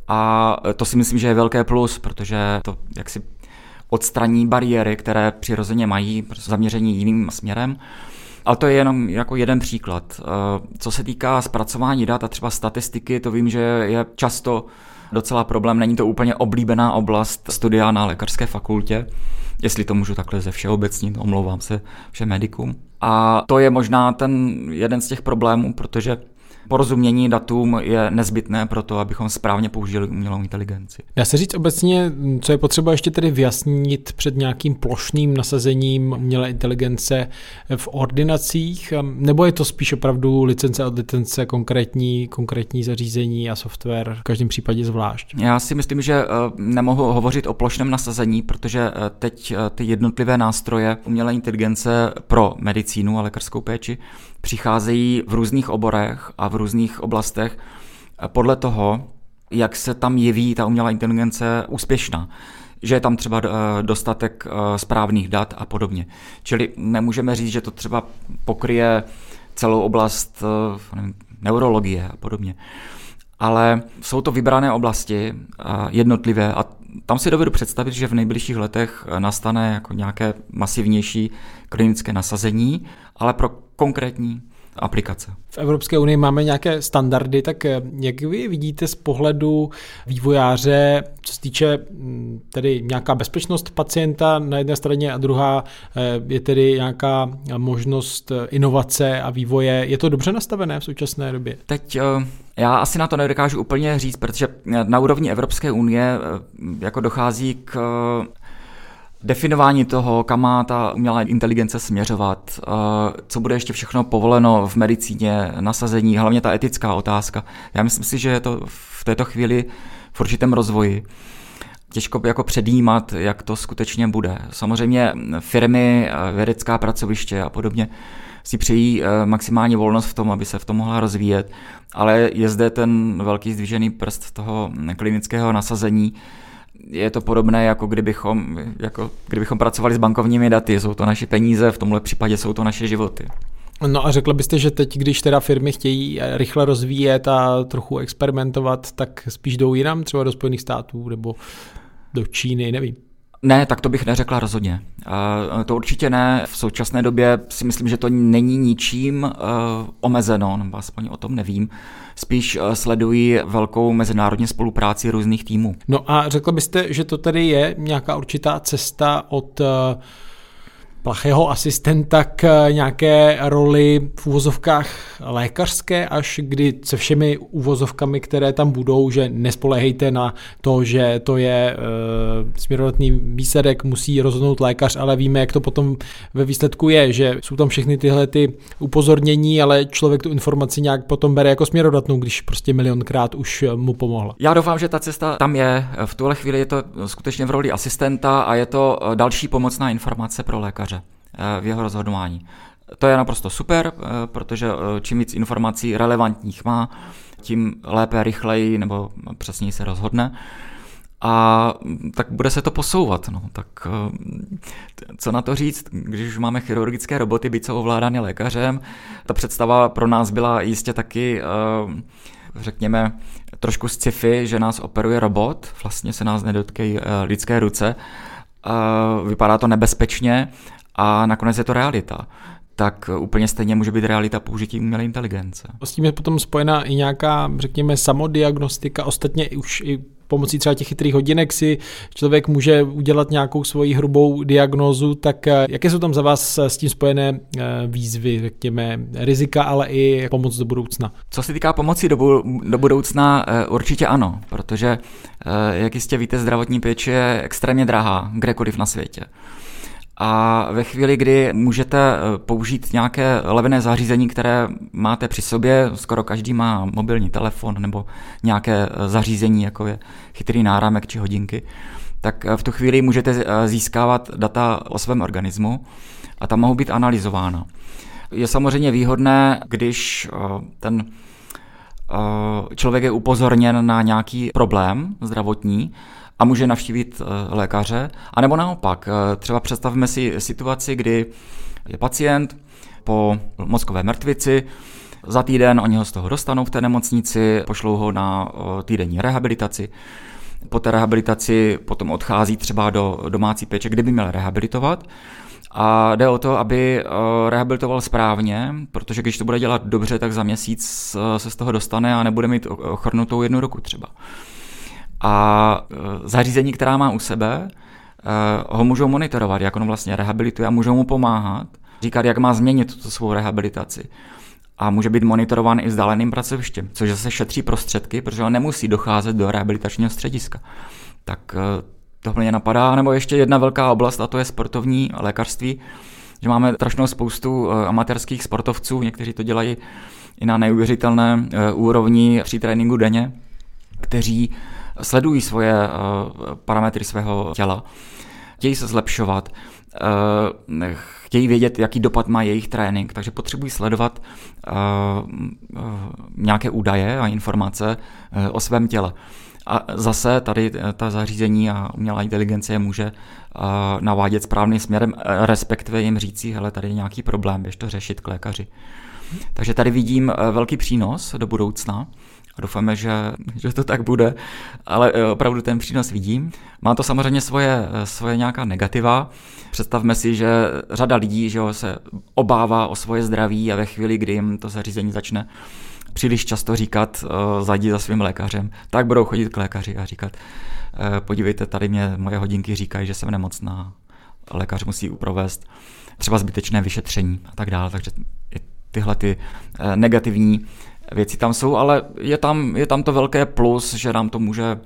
A to si myslím, že je velké plus, protože to jaksi odstraní bariéry, které přirozeně mají zaměření jiným směrem. Ale to je jenom jako jeden příklad. Eh, co se týká zpracování dat a třeba statistiky, to vím, že je často docela problém. Není to úplně oblíbená oblast studia na lékařské fakultě, jestli to můžu takhle ze všeobecnit, omlouvám se všem medikům. A to je možná ten jeden z těch problémů, protože porozumění datům je nezbytné pro to, abychom správně použili umělou inteligenci. Dá se říct obecně, co je potřeba ještě tedy vyjasnit před nějakým plošným nasazením umělé inteligence v ordinacích, nebo je to spíš opravdu licence od licence, konkrétní, konkrétní zařízení a software v každém případě zvlášť? Já si myslím, že eh, nemohu hovořit o plošném nasazení, protože eh, teď eh, ty jednotlivé nástroje umělé inteligence pro medicínu a lékařskou péči přicházejí v různých oborech a v různých oblastech podle toho, jak se tam jeví ta umělá inteligence úspěšná že je tam třeba eh, dostatek eh, správných dat a podobně. Čili nemůžeme říct, že to třeba pokryje celou oblast eh, neurologie a podobně. Ale jsou to vybrané oblasti jednotlivé a tam si dovedu představit, že v nejbližších letech nastane jako nějaké masivnější klinické nasazení, ale pro konkrétní aplikace. V Evropské unii máme nějaké standardy, tak eh, jak vy vidíte z pohledu vývojáře, co se týče mm, tedy nějaká bezpečnost pacienta na jedné straně a druhá eh, je tedy nějaká možnost eh, inovace a vývoje. Je to dobře nastavené v současné době? Teď já asi na to nedokážu úplně říct, protože na úrovni Evropské unie jako dochází k definování toho, kam má ta umělá inteligence směřovat, eh, co bude ještě všechno povoleno v medicíně, nasazení, hlavně ta etická otázka. Já myslím si, že je to v této chvíli v určitém rozvoji. Těžko jako předjímat, jak to skutečně bude. Samozřejmě firmy, eh, vědecká pracoviště a podobně si přejí eh, maximální volnost v tom, aby se v tom mohla rozvíjet, ale je zde ten velký zdvížený prst toho klinického nasazení, je to podobné, jako kdybychom, jako kdybychom pracovali s bankovními daty. Jsou to naše peníze, v tomhle případě jsou to naše životy. No a řekla byste, že teď, když teda firmy chtějí rychle rozvíjet a trochu experimentovat, tak spíš jdou jinam, třeba do Spojených států nebo do Číny, nevím. Ne, tak to bych neřekla rozhodně. To určitě ne. V současné době si myslím, že to není ničím e, omezeno, nebo aspoň o tom nevím. Spíš e, sledují velkou mezinárodní spolupráci různých týmů. No a řekla byste, že to tedy je nějaká určitá cesta od uh plachého asistenta k eh, nějaké roli v úvozovkách lékařské, až kdy se všemi úvozovkami, které tam budou, že nespolehejte na to, že to je e, směrodatný výsledek, musí rozhodnout lékař, ale víme, jak to potom ve výsledku je, že jsou tam všechny tyhle ty upozornění, ale člověk tu informaci nějak potom bere jako směrodatnou, když prostě milionkrát už mu pomohla. Já doufám, že ta cesta tam je. V tuhle chvíli je to skutečně v roli asistenta a je to další pomocná informace pro lékaře eh, v jeho rozhodování. To je naprosto super, eh, protože eh, čím víc informací relevantních má, tím lépe, rychleji nebo přesněji se rozhodne. A mm, tak bude se to posouvat. No. Tak co na to říct, když už máme chirurgické roboty, byť jsou ovládány lékařem, ta představa pro nás byla jistě taky, řekněme, trošku sci-fi, že nás operuje robot, vlastně se nás nedotkají lidské ruce, vypadá to nebezpečně a nakonec je to realita tak úplně stejně může být realita použití umělé inteligence. S tím je potom spojená i nějaká, řekněme, samodiagnostika, ostatně už i pomocí třeba těch chytrých hodinek si člověk může udělat nějakou svoji hrubou diagnózu, tak eh, jaké jsou tam za vás s tím spojené eh, výzvy, řekněme, rizika, ale i pomoc do budoucna? Co se týká pomoci do, do budoucna, eh, určitě ano, protože, jak jistě víte, zdravotní péče je extrémně drahá kdekoliv na světě. A ve chvíli, kdy můžete eh, použít nějaké levné zařízení, které máte při sobě, skoro každý má mobilní telefon nebo nějaké eh, zařízení, jako je chytrý náramek či hodinky, tak v tu chvíli můžete získávat data o svém organismu a ta mohou být analyzována. Je samozřejmě výhodné, když ten člověk je upozorněn na nějaký problém zdravotní a může navštívit e, lékaře, a nebo naopak. E, třeba představme si situaci, kdy je pacient po mozkové mrtvici, za týden oni ho z toho dostanou v té nemocnici, pošlou ho na e, týdenní rehabilitaci. Po té rehabilitaci potom odchází třeba do domácí péče, kde by měl rehabilitovat. A jde o to, aby eh, rehabilitoval správně, protože když to bude dělat dobře, tak za měsíc eh, se z toho dostane a nebude mít ochrnutou jednu roku třeba. A eh, zařízení, která má u sebe, ho můžou monitorovat, jak on vlastně rehabilituje a můžou mu pomáhat, říkat, jak má změnit tu svou rehabilitaci. A může být monitorován i vzdáleným pracovištěm, což zase šetří prostředky, protože on nemusí docházet do rehabilitačního střediska. Tak to mě napadá, nebo ještě jedna velká oblast, a to je sportovní lékařství, že máme strašnou spoustu amatérských sportovců, někteří to dělají i na neuvěřitelné úrovni při tréninku denně, kteří sledují svoje eh, parametry svého těla, chtějí se zlepšovat, chtějí vědět, jaký dopad má jejich trénink, takže potřebují sledovat nějaké údaje a informace o svém těle. A zase tady eh, ta zařízení a umělá inteligence je může eh, navádět správným směrem, eh, respektive jim říci, hele, tady je nějaký problém, běž to řešit k lékaři. Takže tady vidím velký přínos do budoucna doufáme, že, že to tak bude, ale opravdu ten přínos vidím. Má to samozřejmě svoje, svoje nějaká negativa. Představme si, že řada lidí že se obává o svoje zdraví a ve chvíli, kdy jim to zařízení začne příliš často říkat, uh, zajdi za svým lékařem, tak budou chodit k lékaři a říkat, podívejte, tady mě moje hodinky říkají, že jsem nemocná, lékař musí provést třeba zbytečné vyšetření a tak dále, takže tyhle ty negativní věci tam jsou, ale je tam, je tam to velké plus, že nám to může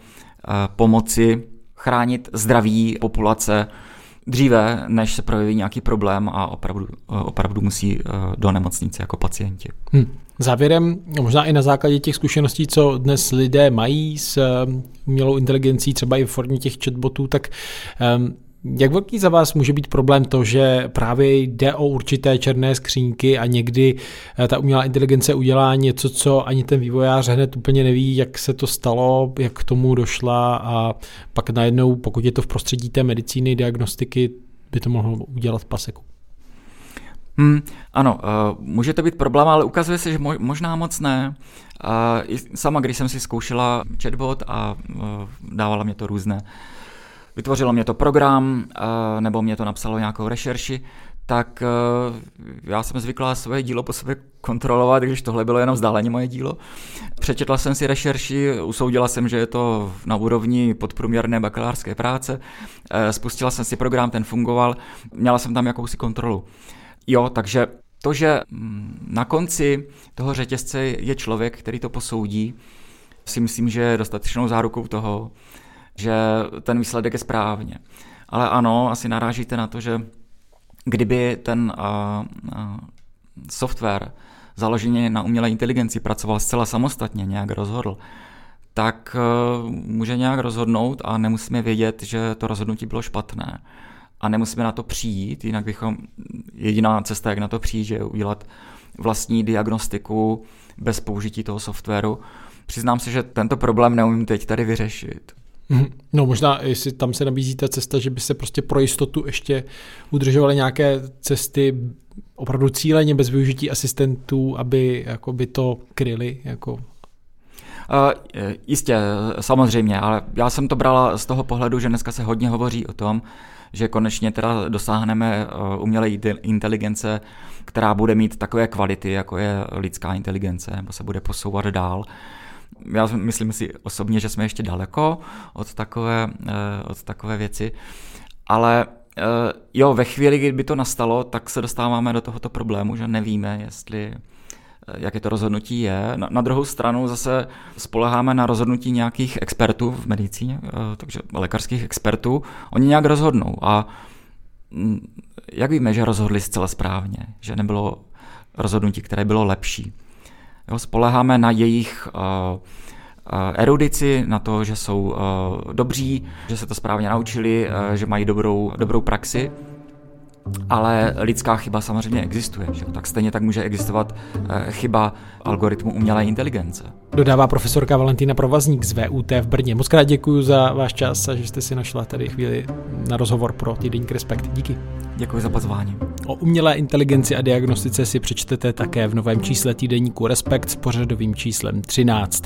pomoci chránit zdraví populace dříve, než se projeví nějaký problém a opravdu, opravdu musí do nemocnice jako pacienti. Hmm. Závěrem, možná i na základě těch zkušeností, co dnes lidé mají s um, umělou inteligencí, třeba i v formě těch chatbotů, tak um, jak velký za vás může být problém to, že právě jde o určité černé skřínky a někdy eh, ta umělá inteligence udělá něco, co ani ten vývojář hned úplně neví, jak se to stalo, jak k tomu došla a pak najednou, pokud je to v prostředí té medicíny, diagnostiky, by to mohlo udělat paseku. Hmm, ano, uh, může to být problém, ale ukazuje se, že mo- možná moc ne. Uh, sama, když jsem si zkoušela chatbot a dávala mě to různé, vytvořilo mě to program, uh, nebo mě to napsalo nějakou rešerši, tak uh, já jsem zvyklá svoje dílo po sobě kontrolovat, když tohle bylo jenom vzdáleně moje dílo. Přečetla jsem si rešerši, usoudila jsem, že je to na úrovni podprůměrné bakalářské práce, uh, spustila jsem si program, ten fungoval, měla jsem tam jakousi kontrolu. Jo, takže to, že mm, na konci toho řetězce je člověk, který to posoudí, si myslím, že je dostatečnou zárukou toho, že ten výsledek je správně. Ale ano, asi narážíte na to, že kdyby ten uh, uh, software založený na umělé inteligenci pracoval zcela samostatně, nějak rozhodl, tak uh, může nějak rozhodnout a nemusíme vědět, že to rozhodnutí bylo špatné a nemusíme na to přijít, jinak bychom, jediná cesta, jak na to přijít, je udělat vlastní diagnostiku bez použití toho softwaru. Přiznám se, že tento problém neumím teď tady vyřešit. Mhm. No možná, jestli tam se nabízí ta cesta, že by se prostě pro jistotu ještě udržovaly nějaké cesty opravdu cíleně bez využití asistentů, aby jako by to kryli jako uh, jistě, samozřejmě, ale já jsem to brala z toho pohledu, že dneska se hodně hovoří o tom, že konečně teda dosáhneme eh, umělé inteligence, která bude mít takové kvality, jako je lidská inteligence, nebo se bude posouvat dál. Já myslím si osobně, že jsme ještě daleko od takové, eh, od takové věci, ale eh, jo, ve chvíli, kdy by to nastalo, tak se dostáváme do tohoto problému, že nevíme, jestli jaké to rozhodnutí je. Na, na druhou stranu zase spoleháme na rozhodnutí nějakých expertů v medicíně, eh, takže lékařských expertů. Oni nějak rozhodnou a jak víme, že rozhodli zcela správně, že nebylo rozhodnutí, které bylo lepší. Jo, spoleháme na jejich uh, erudici, na to, že jsou uh, dobří, že se to správně naučili, že mají dobrou, dobrou praxi ale lidská chyba samozřejmě existuje. Že? Tak stejně tak může existovat eh, chyba algoritmu umělé inteligence. Dodává profesorka Valentína Provazník z VUT v Brně. Moc krát děkuji za váš čas a že jste si našla tady chvíli na rozhovor pro týdeník Respekt. Díky. Děkuji za pozvání. O umělé inteligenci a diagnostice si přečtete také v novém čísle týdeníku Respekt s pořadovým číslem 13.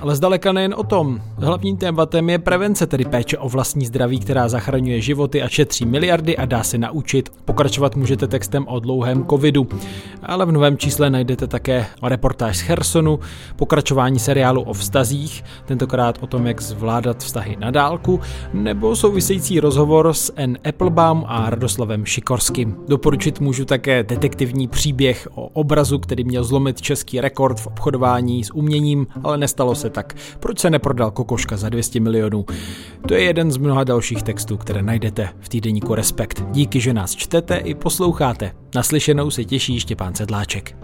Ale zdaleka nejen o tom. Hlavním tématem je prevence, tedy péče o vlastní zdraví, která zachraňuje životy a šetří miliardy a dá se naučit. Pokračovat můžete textem o dlouhém covidu. Ale v novém čísle najdete také reportáž z Hersonu, pokračování seriálu o vztazích, tentokrát o tom, jak zvládat vztahy na dálku, nebo související rozhovor s N. Applebaum a Radoslavem Šikorským. Doporučit můžu také detektivní příběh o obrazu, který měl zlomit český rekord v obchodování s uměním, ale nestalo se tak. Proč se neprodal kokoška za 200 milionů? To je jeden z mnoha dalších textů, které najdete v týdeníku Respekt. Díky, že nás čtete i posloucháte. Naslyšenou se těší Štěpán Sedláček.